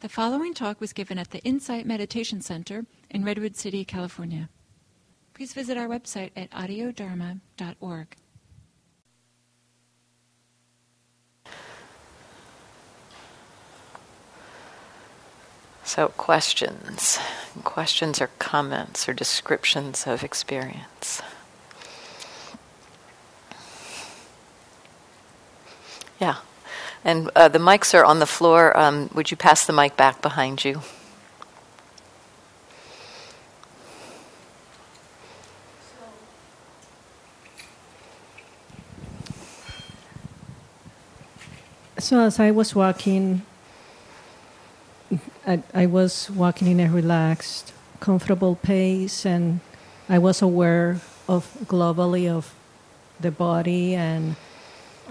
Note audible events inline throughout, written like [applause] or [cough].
The following talk was given at the Insight Meditation Center in Redwood City, California. Please visit our website at audiodharma.org. So, questions. Questions or comments or descriptions of experience. Yeah. And uh, the mics are on the floor. Um, would you pass the mic back behind you? So as I was walking, I, I, was walking in a relaxed, comfortable pace, and I was aware of globally of the body and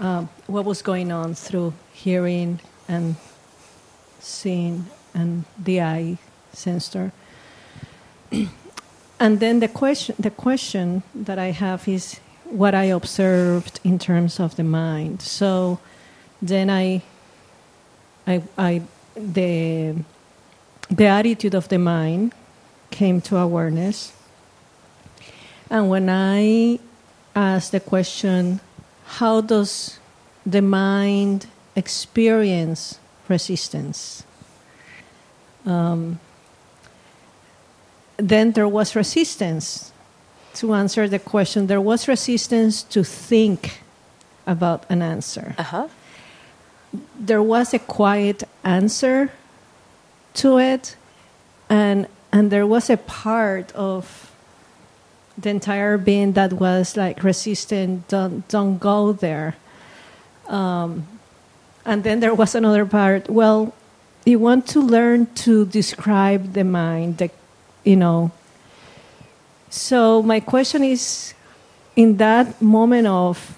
uh, what was going on through hearing and seeing and the eye sensor. [clears throat] and then the question, the question that I have is what I observed in terms of the mind. So then I, I, I, the, the attitude of the mind came to awareness. And when I asked the question, how does the mind experience resistance? Um, then there was resistance to answer the question. There was resistance to think about an answer. Uh-huh there was a quiet answer to it, and and there was a part of the entire being that was like resistant. Don't don't go there. Um, and then there was another part. Well, you want to learn to describe the mind, the, you know. So my question is, in that moment of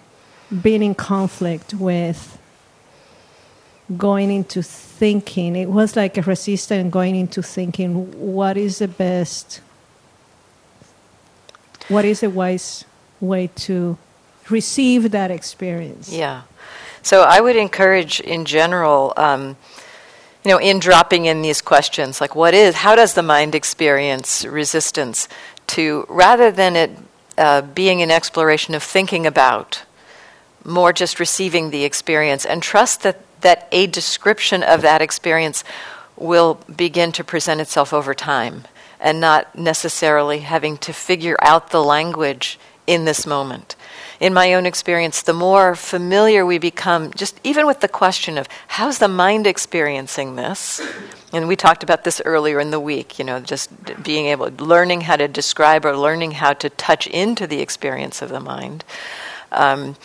being in conflict with going into thinking. It was like a resistance going into thinking what is the best, what is a wise way to receive that experience. Yeah. So I would encourage in general, um, you know, in dropping in these questions, like what is, how does the mind experience resistance, to rather than it uh, being an exploration of thinking about, more just receiving the experience and trust that that a description of that experience will begin to present itself over time and not necessarily having to figure out the language in this moment. In my own experience, the more familiar we become, just even with the question of how's the mind experiencing this, and we talked about this earlier in the week, you know, just being able, learning how to describe or learning how to touch into the experience of the mind. Um,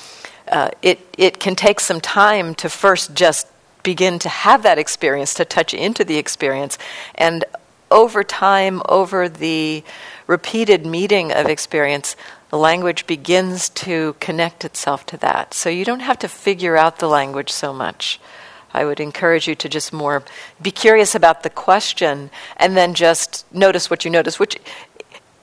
uh, it, it can take some time to first just begin to have that experience, to touch into the experience. And over time, over the repeated meeting of experience, the language begins to connect itself to that. So you don't have to figure out the language so much. I would encourage you to just more be curious about the question and then just notice what you notice, which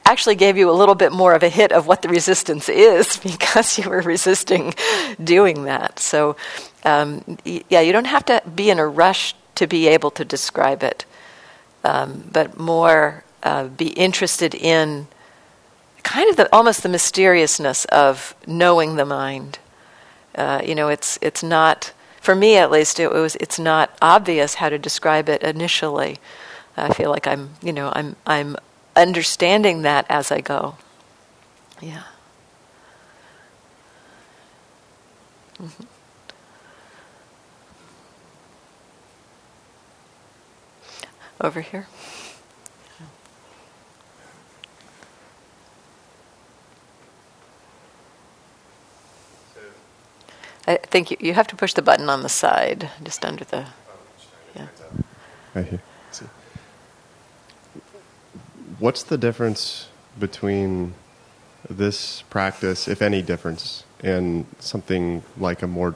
actually gave you a little bit more of a hit of what the resistance is [laughs] because you were resisting doing that. So, um, yeah, you don't have to be in a rush to be able to describe it, um, but more uh, be interested in kind of the almost the mysteriousness of knowing the mind. Uh, you know, it's it's not for me at least. It was it's not obvious how to describe it initially. I feel like I'm you know I'm I'm understanding that as I go. Yeah. Mm-hmm. Over here. I think you, you have to push the button on the side, just under the. Yeah. Right here what's the difference between this practice, if any difference, and something like a more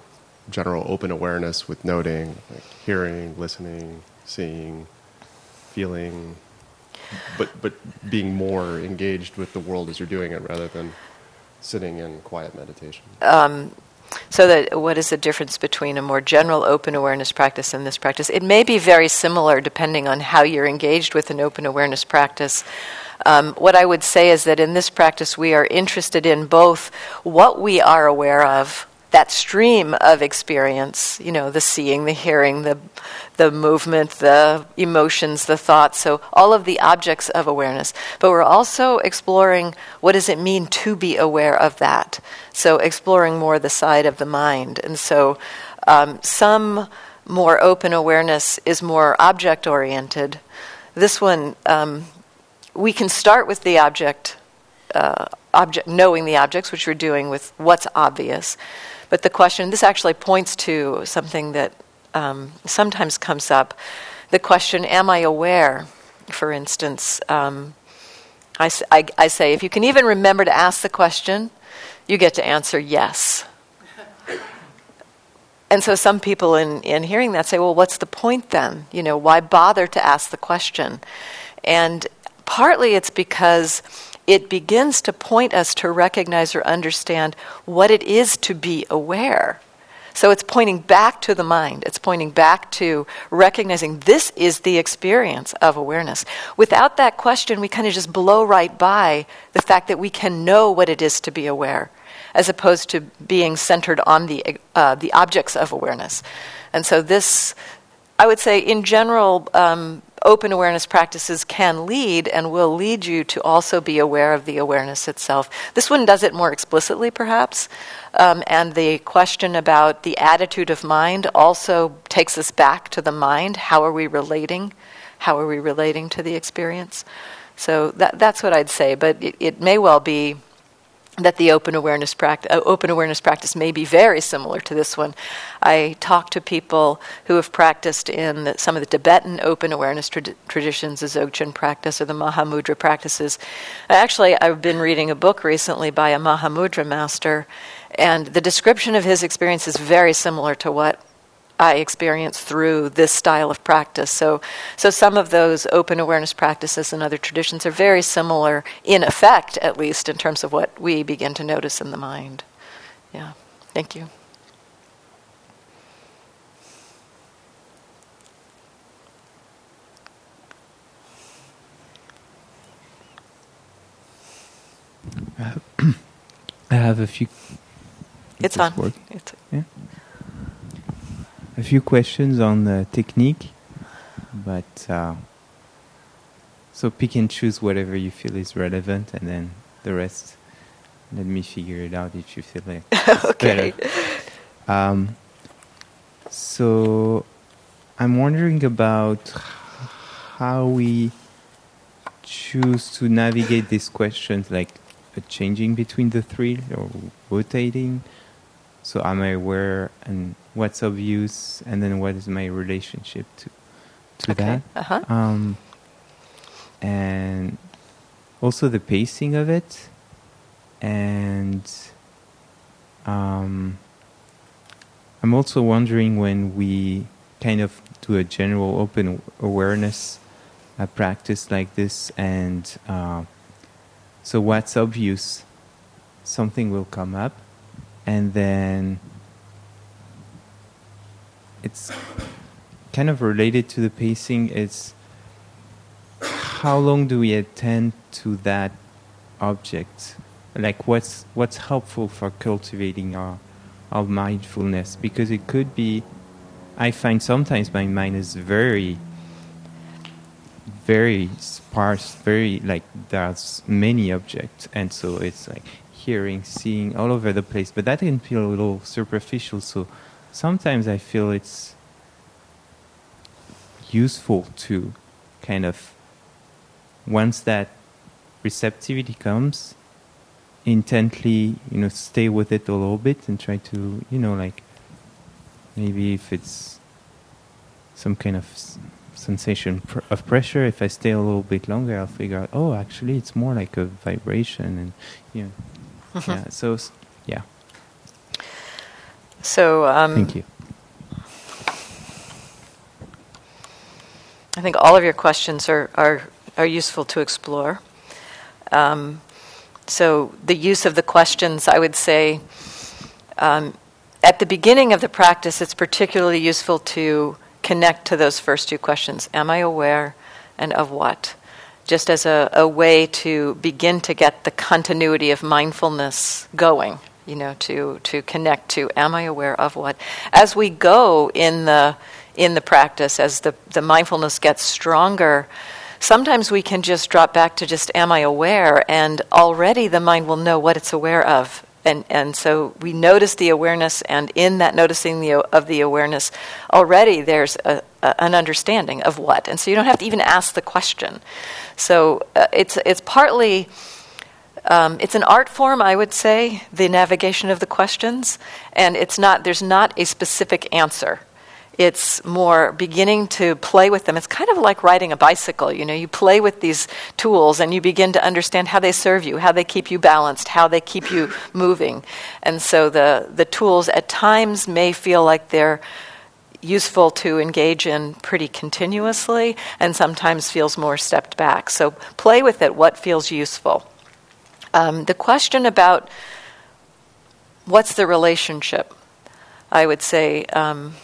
general open awareness with noting, like hearing, listening, seeing, feeling, but but being more engaged with the world as you're doing it rather than sitting in quiet meditation. Um, so that what is the difference between a more general open awareness practice and this practice? It may be very similar depending on how you're engaged with an open awareness practice. Um, what I would say is that in this practice, we are interested in both what we are aware of, that stream of experience, you know, the seeing, the hearing, the, the movement, the emotions, the thoughts, so all of the objects of awareness. But we're also exploring what does it mean to be aware of that. So exploring more the side of the mind. And so um, some more open awareness is more object oriented. This one, um, we can start with the object, uh, object, knowing the objects, which we're doing with what's obvious. But the question, this actually points to something that um, sometimes comes up. The question, am I aware? For instance, um, I, I, I say, if you can even remember to ask the question, you get to answer yes. [laughs] And so some people in, in hearing that say, well, what's the point then? You know, why bother to ask the question? And partly it's because it begins to point us to recognize or understand what it is to be aware. So it's pointing back to the mind. It's pointing back to recognizing this is the experience of awareness. Without that question, we kind of just blow right by the fact that we can know what it is to be aware, as opposed to being centered on the, uh, the objects of awareness. And so, this, I would say, in general, um, open awareness practices can lead and will lead you to also be aware of the awareness itself. This one does it more explicitly, perhaps. Um, and the question about the attitude of mind also takes us back to the mind. How are we relating? How are we relating to the experience? So that, that's what I'd say, but it, it may well be that the open awareness practice, uh, open awareness practice may be very similar to this one. I talk to people who have practiced in the, some of the Tibetan open awareness tra- traditions, the Dzogchen practice or the Mahamudra practices. Actually, I've been reading a book recently by a Mahamudra master, and the description of his experience is very similar to what I experience through this style of practice. So, so some of those open awareness practices and other traditions are very similar in effect, at least in terms of what we begin to notice in the mind. Yeah, thank you. I have [clears throat] a few. It's on. It's, yeah a few questions on the technique, but uh, so pick and choose whatever you feel is relevant, and then the rest, let me figure it out if you feel like [laughs] okay. better. Um, so I'm wondering about how we choose to navigate these questions, like a changing between the three or rotating. So am I aware and what's of use, and then what is my relationship to to okay. that. Uh-huh. Um, and also the pacing of it, and um, I'm also wondering when we kind of do a general open awareness uh, practice like this, and uh, so what's obvious, something will come up, and then it's kind of related to the pacing. It's how long do we attend to that object? Like what's what's helpful for cultivating our our mindfulness? Because it could be I find sometimes my mind is very very sparse, very like there's many objects and so it's like hearing, seeing all over the place. But that can feel a little superficial so sometimes I feel it's useful to kind of once that receptivity comes intently you know stay with it a little bit and try to you know like maybe if it's some kind of sensation pr- of pressure if i stay a little bit longer i'll figure out oh actually it's more like a vibration and you know yeah so yeah so um, thank you. I think all of your questions are are, are useful to explore. Um, so the use of the questions, I would say, um, at the beginning of the practice, it's particularly useful to connect to those first two questions Am I aware and of what? Just as a, a way to begin to get the continuity of mindfulness going, you know, to, to connect to Am I aware of what? As we go in the, in the practice, as the, the mindfulness gets stronger, sometimes we can just drop back to just Am I aware? And already the mind will know what it's aware of and and so we notice the awareness, and in that noticing the, of the awareness, already there's a, a, an understanding of what, and so you don't have to even ask the question. So uh, it's it's partly. Um, it's an art form, I would say, the navigation of the questions, and it's not. There's not a specific answer it's more beginning to play with them. It's kind of like riding a bicycle. You know, you play with these tools and you begin to understand how they serve you, how they keep you balanced, how they keep you moving. And so the, the tools at times may feel like they're useful to engage in pretty continuously and sometimes feels more stepped back. So play with it, what feels useful. Um, the question about what's the relationship, I would say. Um,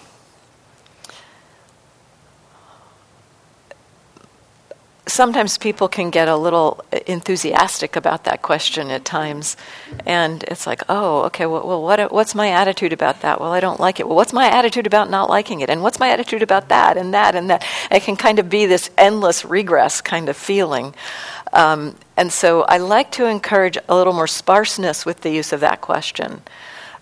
sometimes people can get a little enthusiastic about that question at times, and it's like, oh, okay, well, well, what, what's my attitude about that? Well, I don't like it. Well, what's my attitude about not liking it? And what's my attitude about that and that and that? It can kind of be this endless regress kind of feeling. Um, and so I like to encourage a little more sparseness with the use of that question.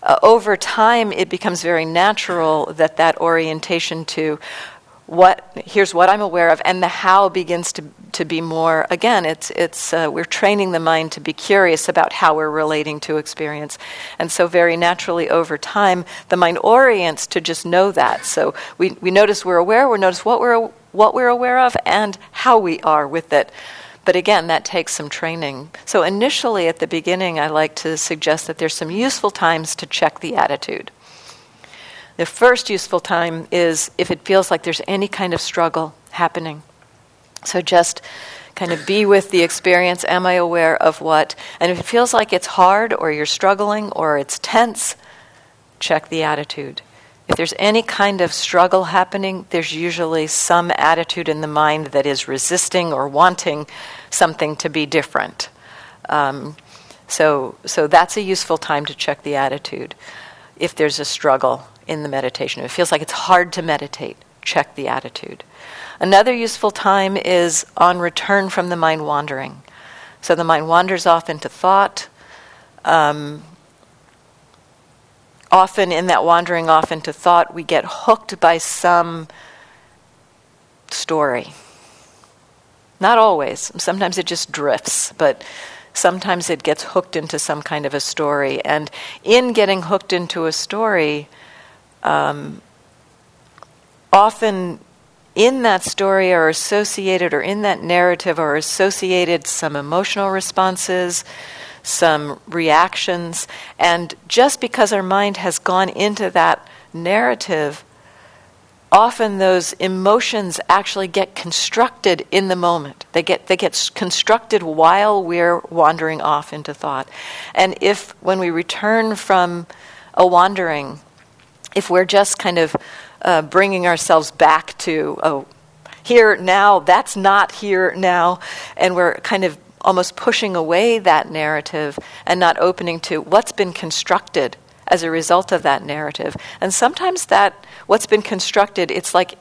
Uh, over time, it becomes very natural that that orientation to what here's what I'm aware of, and the how begins to to be more. Again, it's it's uh, we're training the mind to be curious about how we're relating to experience, and so very naturally over time, the mind orients to just know that. So we we notice we're aware, we notice what we're what we're aware of, and how we are with it. But again, that takes some training. So initially, at the beginning, I like to suggest that there's some useful times to check the attitude. The first useful time is if it feels like there's any kind of struggle happening. So just kind of be with the experience. Am I aware of what? And if it feels like it's hard or you're struggling or it's tense, check the attitude. If there's any kind of struggle happening, there's usually some attitude in the mind that is resisting or wanting something to be different. Um, so, so that's a useful time to check the attitude if there's a struggle in the meditation. If it feels like it's hard to meditate, check the attitude. Another useful time is on return from the mind wandering. So the mind wanders off into thought. Um, often, in that wandering off into thought, we get hooked by some story. Not always. Sometimes it just drifts, but sometimes it gets hooked into some kind of a story. And in getting hooked into a story, um, often in that story are associated, or in that narrative, are associated some emotional responses, some reactions. And just because our mind has gone into that narrative, often those emotions actually get constructed in the moment. They get, they get constructed while we're wandering off into thought. And if, when we return from a wandering, if we're just kind of uh, bringing ourselves back to, oh, here now, that's not here now, and we're kind of almost pushing away that narrative and not opening to what's been constructed as a result of that narrative. And sometimes that what's been constructed, it's like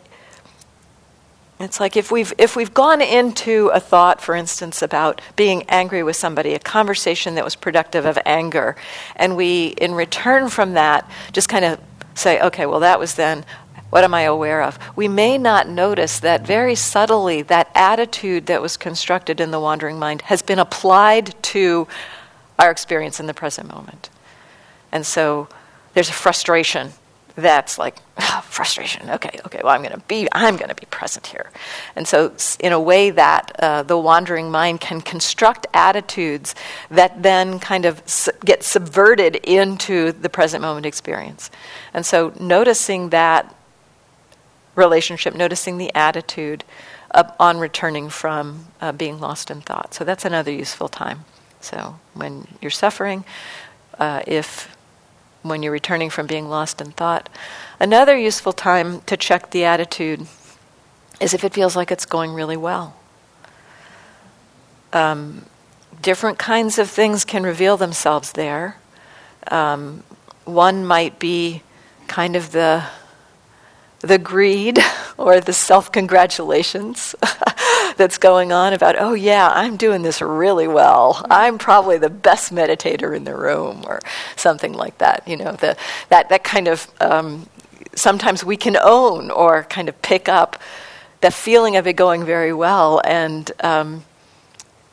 it's like if we've if we've gone into a thought, for instance, about being angry with somebody, a conversation that was productive of anger, and we, in return from that, just kind of say, okay, well, that was then. What am I aware of? We may not notice that very subtly that attitude that was constructed in the wandering mind has been applied to our experience in the present moment. And so there's a frustration that's like oh, frustration. Okay, okay. Well, I'm going to be I'm going to be present here, and so in a way that uh, the wandering mind can construct attitudes that then kind of su- get subverted into the present moment experience, and so noticing that relationship, noticing the attitude on returning from uh, being lost in thought. So that's another useful time. So when you're suffering, uh, if when you're returning from being lost in thought. Another useful time to check the attitude is if it feels like it's going really well. Um, different kinds of things can reveal themselves there. Um, one might be kind of the the greed [laughs] or the self congratulations [laughs] that's going on about, oh, yeah, I'm doing this really well. I'm probably the best meditator in the room, or something like that. You know, the, that, that kind of, um, sometimes we can own or kind of pick up the feeling of it going very well, and um,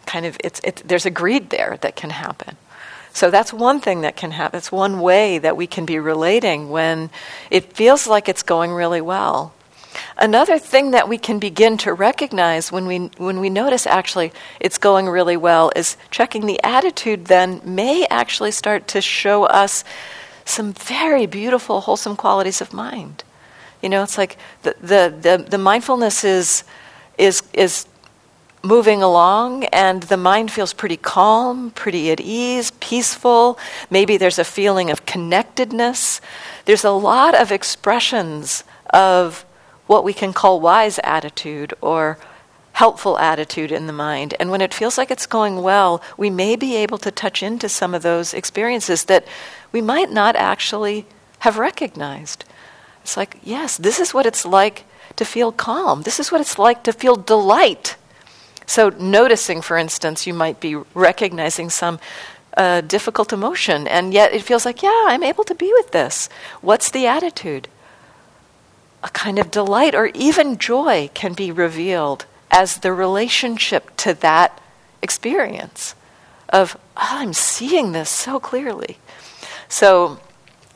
kind of, it's, it's, there's a greed there that can happen. So that's one thing that can happen. It's one way that we can be relating when it feels like it's going really well. Another thing that we can begin to recognize when we, when we notice actually it's going really well is checking the attitude then may actually start to show us some very beautiful, wholesome qualities of mind. You know, it's like the, the, the, the mindfulness is, is, is moving along and the mind feels pretty calm, pretty at ease, peaceful. Maybe there's a feeling of connectedness. There's a lot of expressions of what we can call wise attitude or helpful attitude in the mind. And when it feels like it's going well, we may be able to touch into some of those experiences that we might not actually have recognized. It's like, yes, this is what it's like to feel calm. This is what it's like to feel delight so, noticing, for instance, you might be recognizing some uh, difficult emotion, and yet it feels like, yeah, I'm able to be with this. What's the attitude? A kind of delight or even joy can be revealed as the relationship to that experience of, oh, I'm seeing this so clearly. So,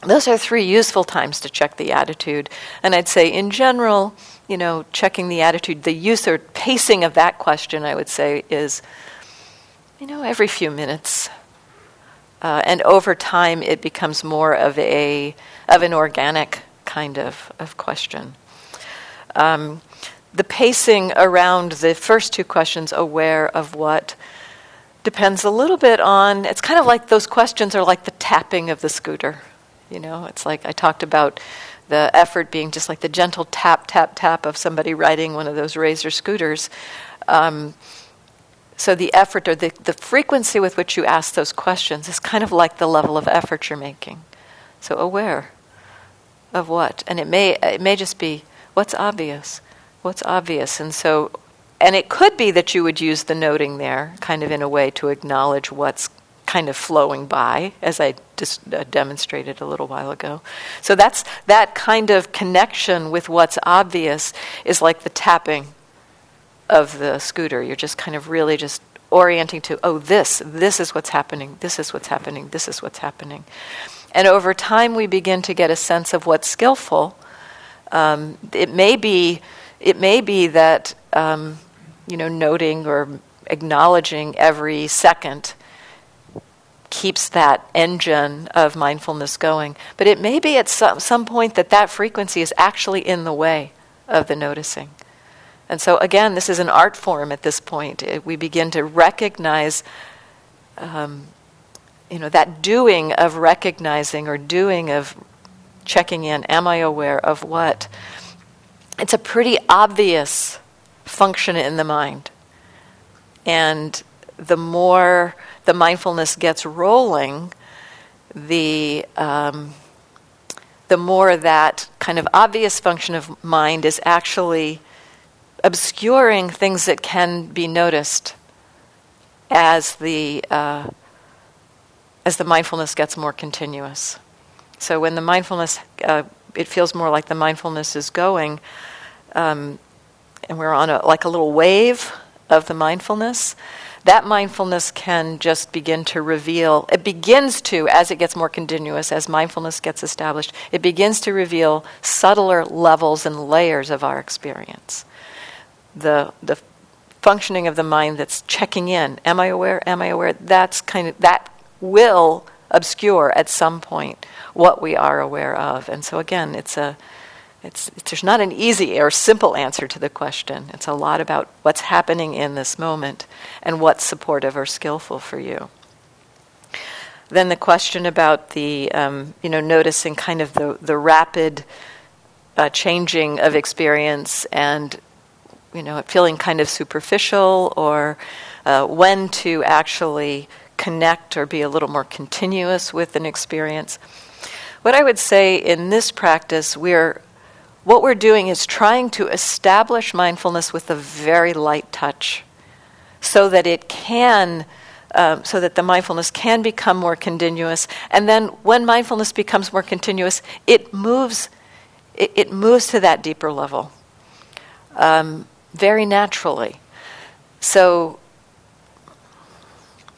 those are three useful times to check the attitude. And I'd say, in general, you know, checking the attitude, the use or pacing of that question, I would say, is, you know, every few minutes. Uh, and over time, it becomes more of a of an organic kind of, of question. Um, the pacing around the first two questions, aware of what, depends a little bit on. It's kind of like those questions are like the tapping of the scooter. You know, it's like I talked about the effort being just like the gentle tap, tap, tap of somebody riding one of those razor scooters. Um, so the effort or the, the frequency with which you ask those questions is kind of like the level of effort you're making. So aware of what, and it may it may just be what's obvious, what's obvious, and so and it could be that you would use the noting there, kind of in a way to acknowledge what's kind of flowing by, as I just uh, demonstrated a little while ago. So that's that kind of connection with what's obvious is like the tapping of the scooter. You're just kind of really just orienting to, oh, this, this is what's happening, this is what's happening, this is what's happening. And over time, we begin to get a sense of what's skillful. Um, it may be, it may be that um, you know, noting or acknowledging every second keeps that engine of mindfulness going. But it may be at some, some point that that frequency is actually in the way of the noticing. And so, again, this is an art form at this point. It, we begin to recognize, um, you know, that doing of recognizing or doing of checking in. Am I aware of what? It's a pretty obvious function in the mind. And the more the mindfulness gets rolling, the um, the more that kind of obvious function of mind is actually obscuring things that can be noticed as the uh, as the mindfulness gets more continuous. So when the mindfulness, uh, it feels more like the mindfulness is going, um, and we're on a, like a little wave of the mindfulness that mindfulness can just begin to reveal, it begins to, as it gets more continuous, as mindfulness gets established, it begins to reveal subtler levels and layers of our experience. The, the functioning of the mind that's checking in, am I aware, am I aware, that's kind of, that will obscure at some point what we are aware of. And so again, it's a, it's, it's, there's not an easy or simple answer to the question. It's a lot about what's happening in this moment and what's supportive or skillful for you. then the question about the, um, you know, noticing kind of the, the rapid uh, changing of experience and, you know, feeling kind of superficial or uh, when to actually connect or be a little more continuous with an experience. What I would say in this practice, we're what we're doing is trying to establish mindfulness with a very light touch so that it can um, so that the mindfulness can become more continuous. And then when mindfulness becomes more continuous it moves it, it moves to that deeper level um, very naturally. So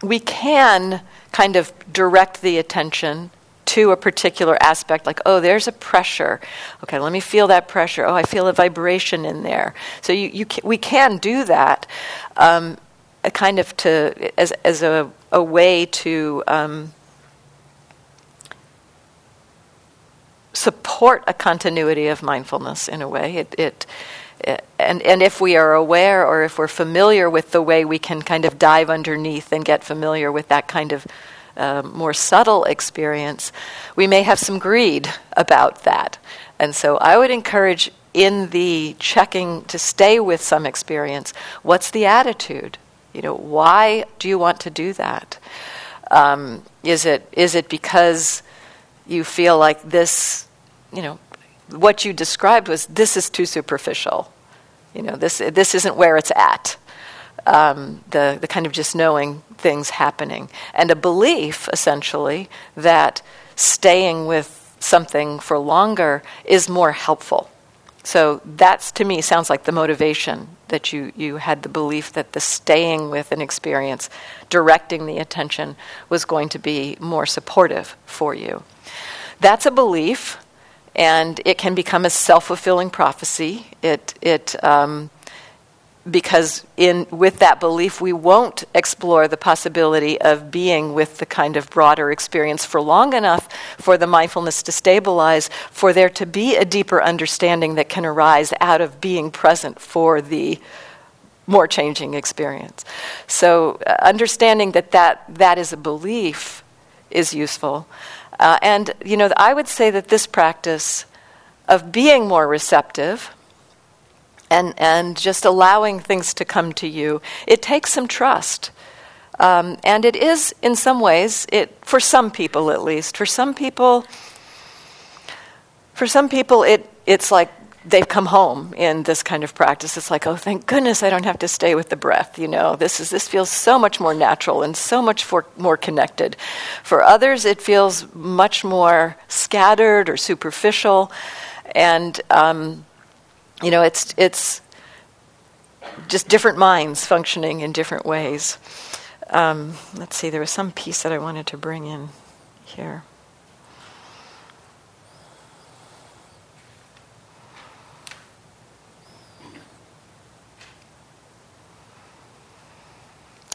we can kind of direct the attention to a particular aspect, like, oh, there's a pressure. Okay, let me feel that pressure. Oh, I feel a vibration in there. So you, you can, we can do that, um, kind of to as as a a way to. Um, support a continuity of mindfulness in a way it, it and and if we are aware or if we're familiar with the way we can kind of dive underneath and get familiar with that kind of more subtle experience, we may have some greed about that. And so I would encourage in the checking to stay with some experience, what's the attitude? You know, why do you want to do that? Um, is it is it because you feel like this, you know, what you described was this is too superficial. You know, this this isn't where it's at. Um, the the kind of just knowing things happening, and a belief essentially that staying with something for longer is more helpful. So that's to me sounds like the motivation that you, you had the belief that the staying with an experience, directing the attention, was going to be more supportive for you. That's a belief, and it can become a self fulfilling prophecy. It, it um, because in with that belief we won't explore the possibility of being with the kind of broader experience for long enough for the mindfulness to stabilize for there to be a deeper understanding that can arise out of being present for the more changing experience. So uh, understanding that, that that is a belief is useful. Uh, and you know i would say that this practice of being more receptive and, and just allowing things to come to you, it takes some trust. Um, and it is, in some ways, it for some people at least, for some people, for some people, it it's like they've come home in this kind of practice. It's like, oh, thank goodness I don't have to stay with the breath. You know, this is this feels so much more natural and so much for, more connected. For others, it feels much more scattered or superficial, and um, you know, it's it's just different minds functioning in different ways. Um, let's see, there was some piece that I wanted to bring in here.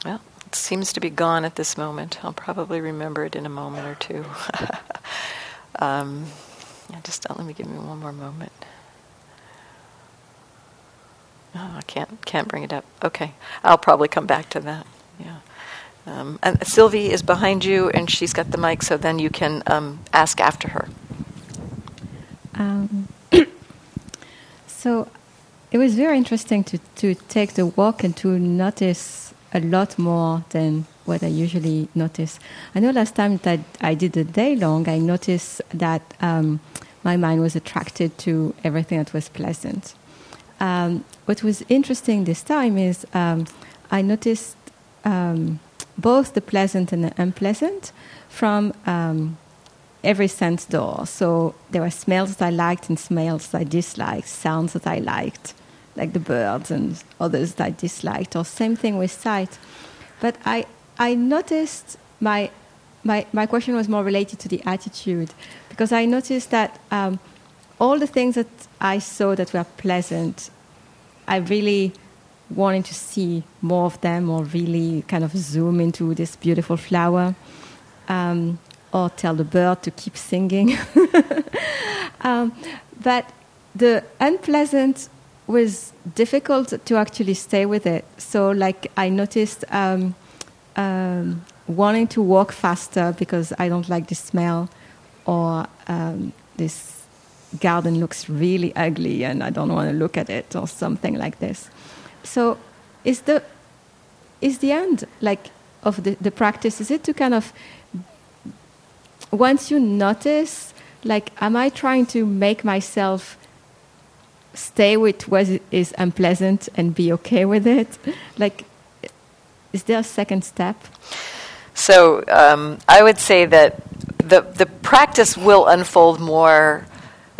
Well, it seems to be gone at this moment. I'll probably remember it in a moment or two. [laughs] um, just let me give me one more moment. I can't can't bring it up. Okay, I'll probably come back to that. Yeah. Um, and Sylvie is behind you, and she's got the mic, so then you can um, ask after her. Um, [coughs] so it was very interesting to, to take the walk and to notice a lot more than what I usually notice. I know last time that I did the day long, I noticed that um, my mind was attracted to everything that was pleasant. Um, what was interesting this time is um, I noticed um, both the pleasant and the unpleasant from um, every sense door. So there were smells that I liked and smells that I disliked, sounds that I liked, like the birds and others that I disliked, or same thing with sight. But I, I noticed my, my, my question was more related to the attitude because I noticed that um, all the things that I saw that were pleasant, I really wanted to see more of them or really kind of zoom into this beautiful flower um, or tell the bird to keep singing. [laughs] um, but the unpleasant was difficult to actually stay with it. So, like, I noticed um, um wanting to walk faster because I don't like the smell, or um, this garden looks really ugly and I don't want to look at it, or something like this. So, is the is the end like of the, the practice? Is it to kind of once you notice, like, am I trying to make myself stay with what is unpleasant and be okay with it? Like, is there a second step? So um, I would say that the the practice will unfold more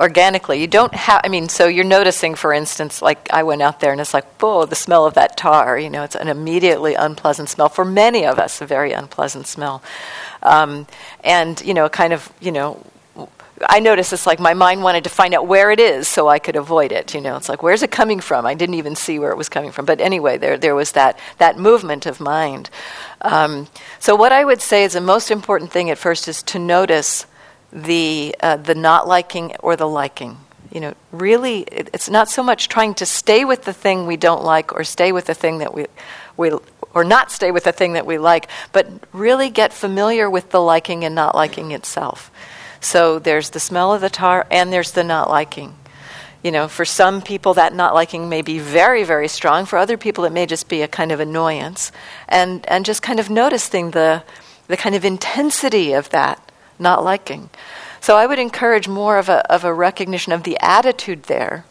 organically. You don't have. I mean, so you're noticing, for instance, like I went out there and it's like, oh, the smell of that tar. You know, it's an immediately unpleasant smell for many of us, a very unpleasant smell, um, and you know, kind of, you know. I noticed it's like my mind wanted to find out where it is so I could avoid it. You know, it's like where's it coming from? I didn't even see where it was coming from. But anyway, there there was that that movement of mind. Um, so what I would say is the most important thing at first is to notice the uh, the not liking or the liking. You know, really, it, it's not so much trying to stay with the thing we don't like or stay with the thing that we we or not stay with the thing that we like, but really get familiar with the liking and not liking itself. So there's the smell of the tar and there's the not liking. You know, for some people that not liking may be very, very strong. For other people, it may just be a kind of annoyance, and and just kind of noticing the the kind of intensity of that not liking. So I would encourage more of a, of a recognition of the attitude there.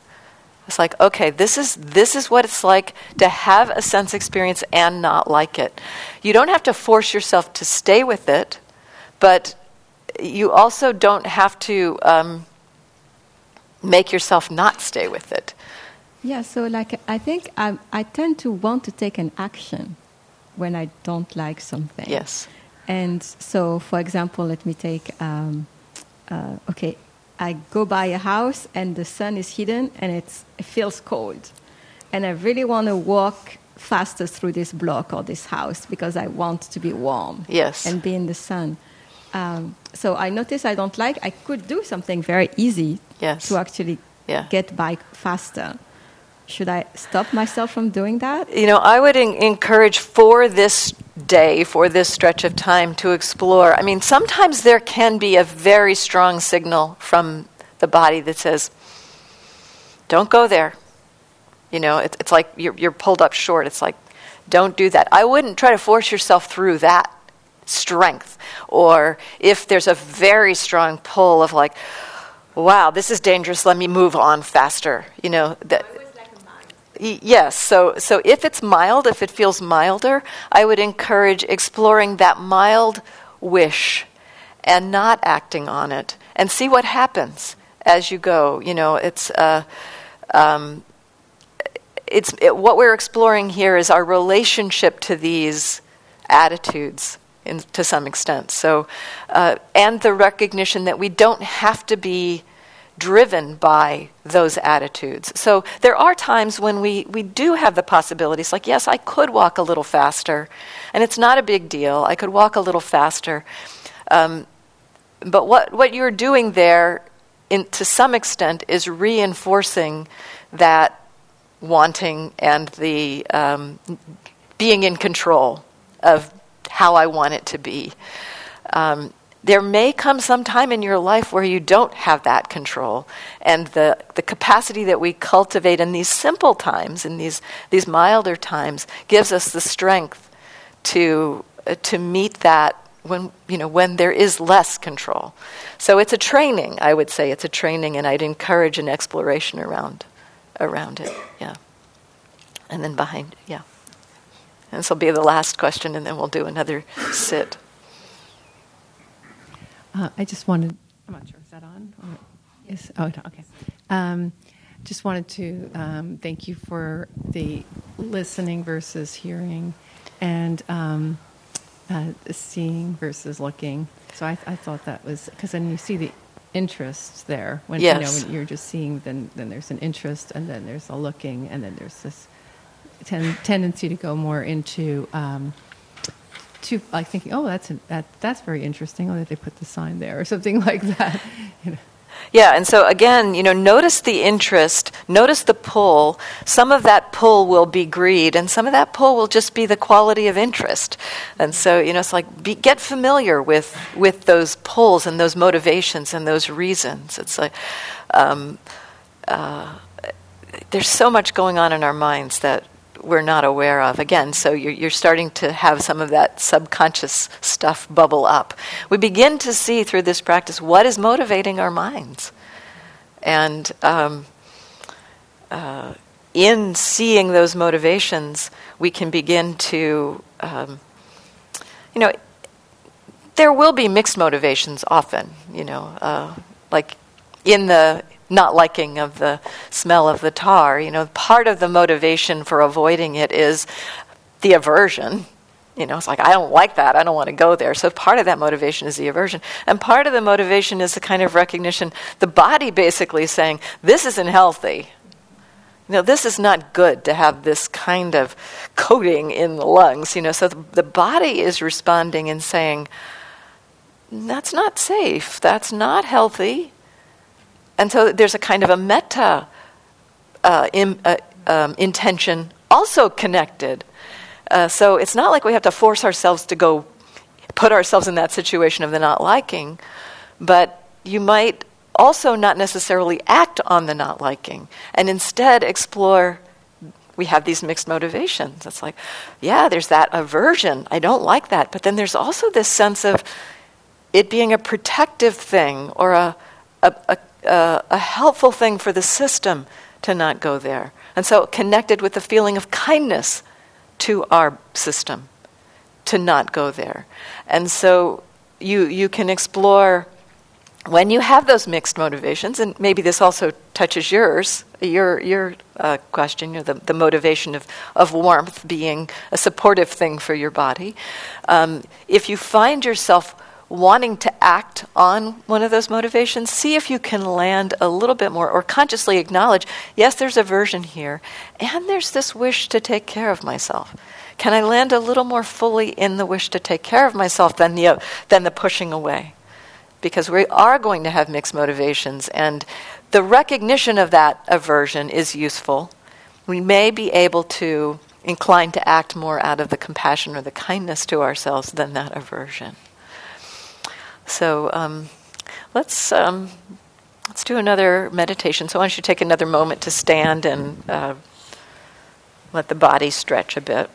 It's like, okay, this is, this is what it's like to have a sense experience and not like it. You don't have to force yourself to stay with it, but you also don't have to um, make yourself not stay with it. Yeah, so like I think I, I tend to want to take an action when I don't like something. Yes. And so, for example, let me take um, uh, okay, I go by a house and the sun is hidden and it's, it feels cold. And I really want to walk faster through this block or this house because I want to be warm yes. and be in the sun. Um, so I notice I don't like, I could do something very easy yes. to actually yeah. get by faster. Should I stop myself from doing that? You know, I would in- encourage for this day, for this stretch of time, to explore. I mean, sometimes there can be a very strong signal from the body that says, don't go there. You know, it, it's like you're, you're pulled up short. It's like, don't do that. I wouldn't try to force yourself through that strength. Or if there's a very strong pull of like, wow, this is dangerous, let me move on faster. You know, that Yes, so, so if it's mild, if it feels milder, I would encourage exploring that mild wish and not acting on it and see what happens as you go. You know, it's, uh, um, it's it, what we're exploring here is our relationship to these attitudes in, to some extent. So, uh, and the recognition that we don't have to be driven by those attitudes. So there are times when we, we do have the possibilities, like, yes, I could walk a little faster, and it's not a big deal. I could walk a little faster. Um, but what, what you're doing there, in, to some extent, is reinforcing that wanting and the um, being in control of how I want it to be. Um, there may come some time in your life where you don't have that control. And the, the capacity that we cultivate in these simple times, in these, these milder times, gives us the strength to, uh, to meet that when, you know, when there is less control. So it's a training, I would say. It's a training, and I'd encourage an exploration around, around it. Yeah. And then behind, yeah. And this will be the last question, and then we'll do another sit. Uh, I just wanted, I'm not sure, is that on? Or is, oh, okay. Um, just wanted to um, thank you for the listening versus hearing and um, uh, seeing versus looking. So I, I thought that was, because then you see the interest there. When, yes. you know, when you're just seeing, then, then there's an interest, and then there's a looking, and then there's this ten, tendency to go more into um, to like thinking, oh, that's an, that that's very interesting. Oh, that they put the sign there or something [laughs] like that. You know. Yeah, and so again, you know, notice the interest, Notice the pull. Some of that pull will be greed, and some of that pull will just be the quality of interest. And so, you know, it's like be, get familiar with with those pulls and those motivations and those reasons. It's like. Um, uh, there's so much going on in our minds that we're not aware of. Again, so you're, you're, starting to have some of that subconscious stuff bubble up. We begin to see through this practice what is motivating our minds. And um, uh, in seeing those motivations, we can begin to, um, you know, there will be mixed motivations often, you know, uh, like in the not liking of the smell of the tar. You know, part of the motivation for avoiding it is the aversion. You know, it's like, I don't like that. I don't want to go there. So part of that motivation is the aversion. And part of the motivation is the kind of recognition, the body basically saying, this isn't healthy. You know, this is not good to have this kind of coating in the lungs. You know, so the, the body is responding and saying, that's not safe. That's not healthy. And so there's a kind of a metta uh, in, uh, um, intention also connected. Uh, so it's not like we have to force ourselves to go put ourselves in that situation of the not liking, but you might also not necessarily act on the not liking and instead explore we have these mixed motivations. It's like, yeah, there's that aversion. I don't like that. But then there's also this sense of it being a protective thing or a, a, a uh, a helpful thing for the system to not go there. And so, connected with the feeling of kindness to our system to not go there. And so, you, you can explore when you have those mixed motivations, and maybe this also touches yours, your, your uh, question, you know, the, the motivation of, of warmth being a supportive thing for your body. Um, if you find yourself wanting to act on one of those motivations, see if you can land a little bit more or consciously acknowledge yes, there's aversion here, and there's this wish to take care of myself. Can I land a little more fully in the wish to take care of myself than the, uh, than the pushing away? Because we are going to have mixed motivations, and the recognition of that aversion is useful. We may be able to incline to act more out of the compassion or the kindness to ourselves than that aversion. So um, let's um, let's do another meditation. So why don't you take another moment to stand and uh, let the body stretch a bit.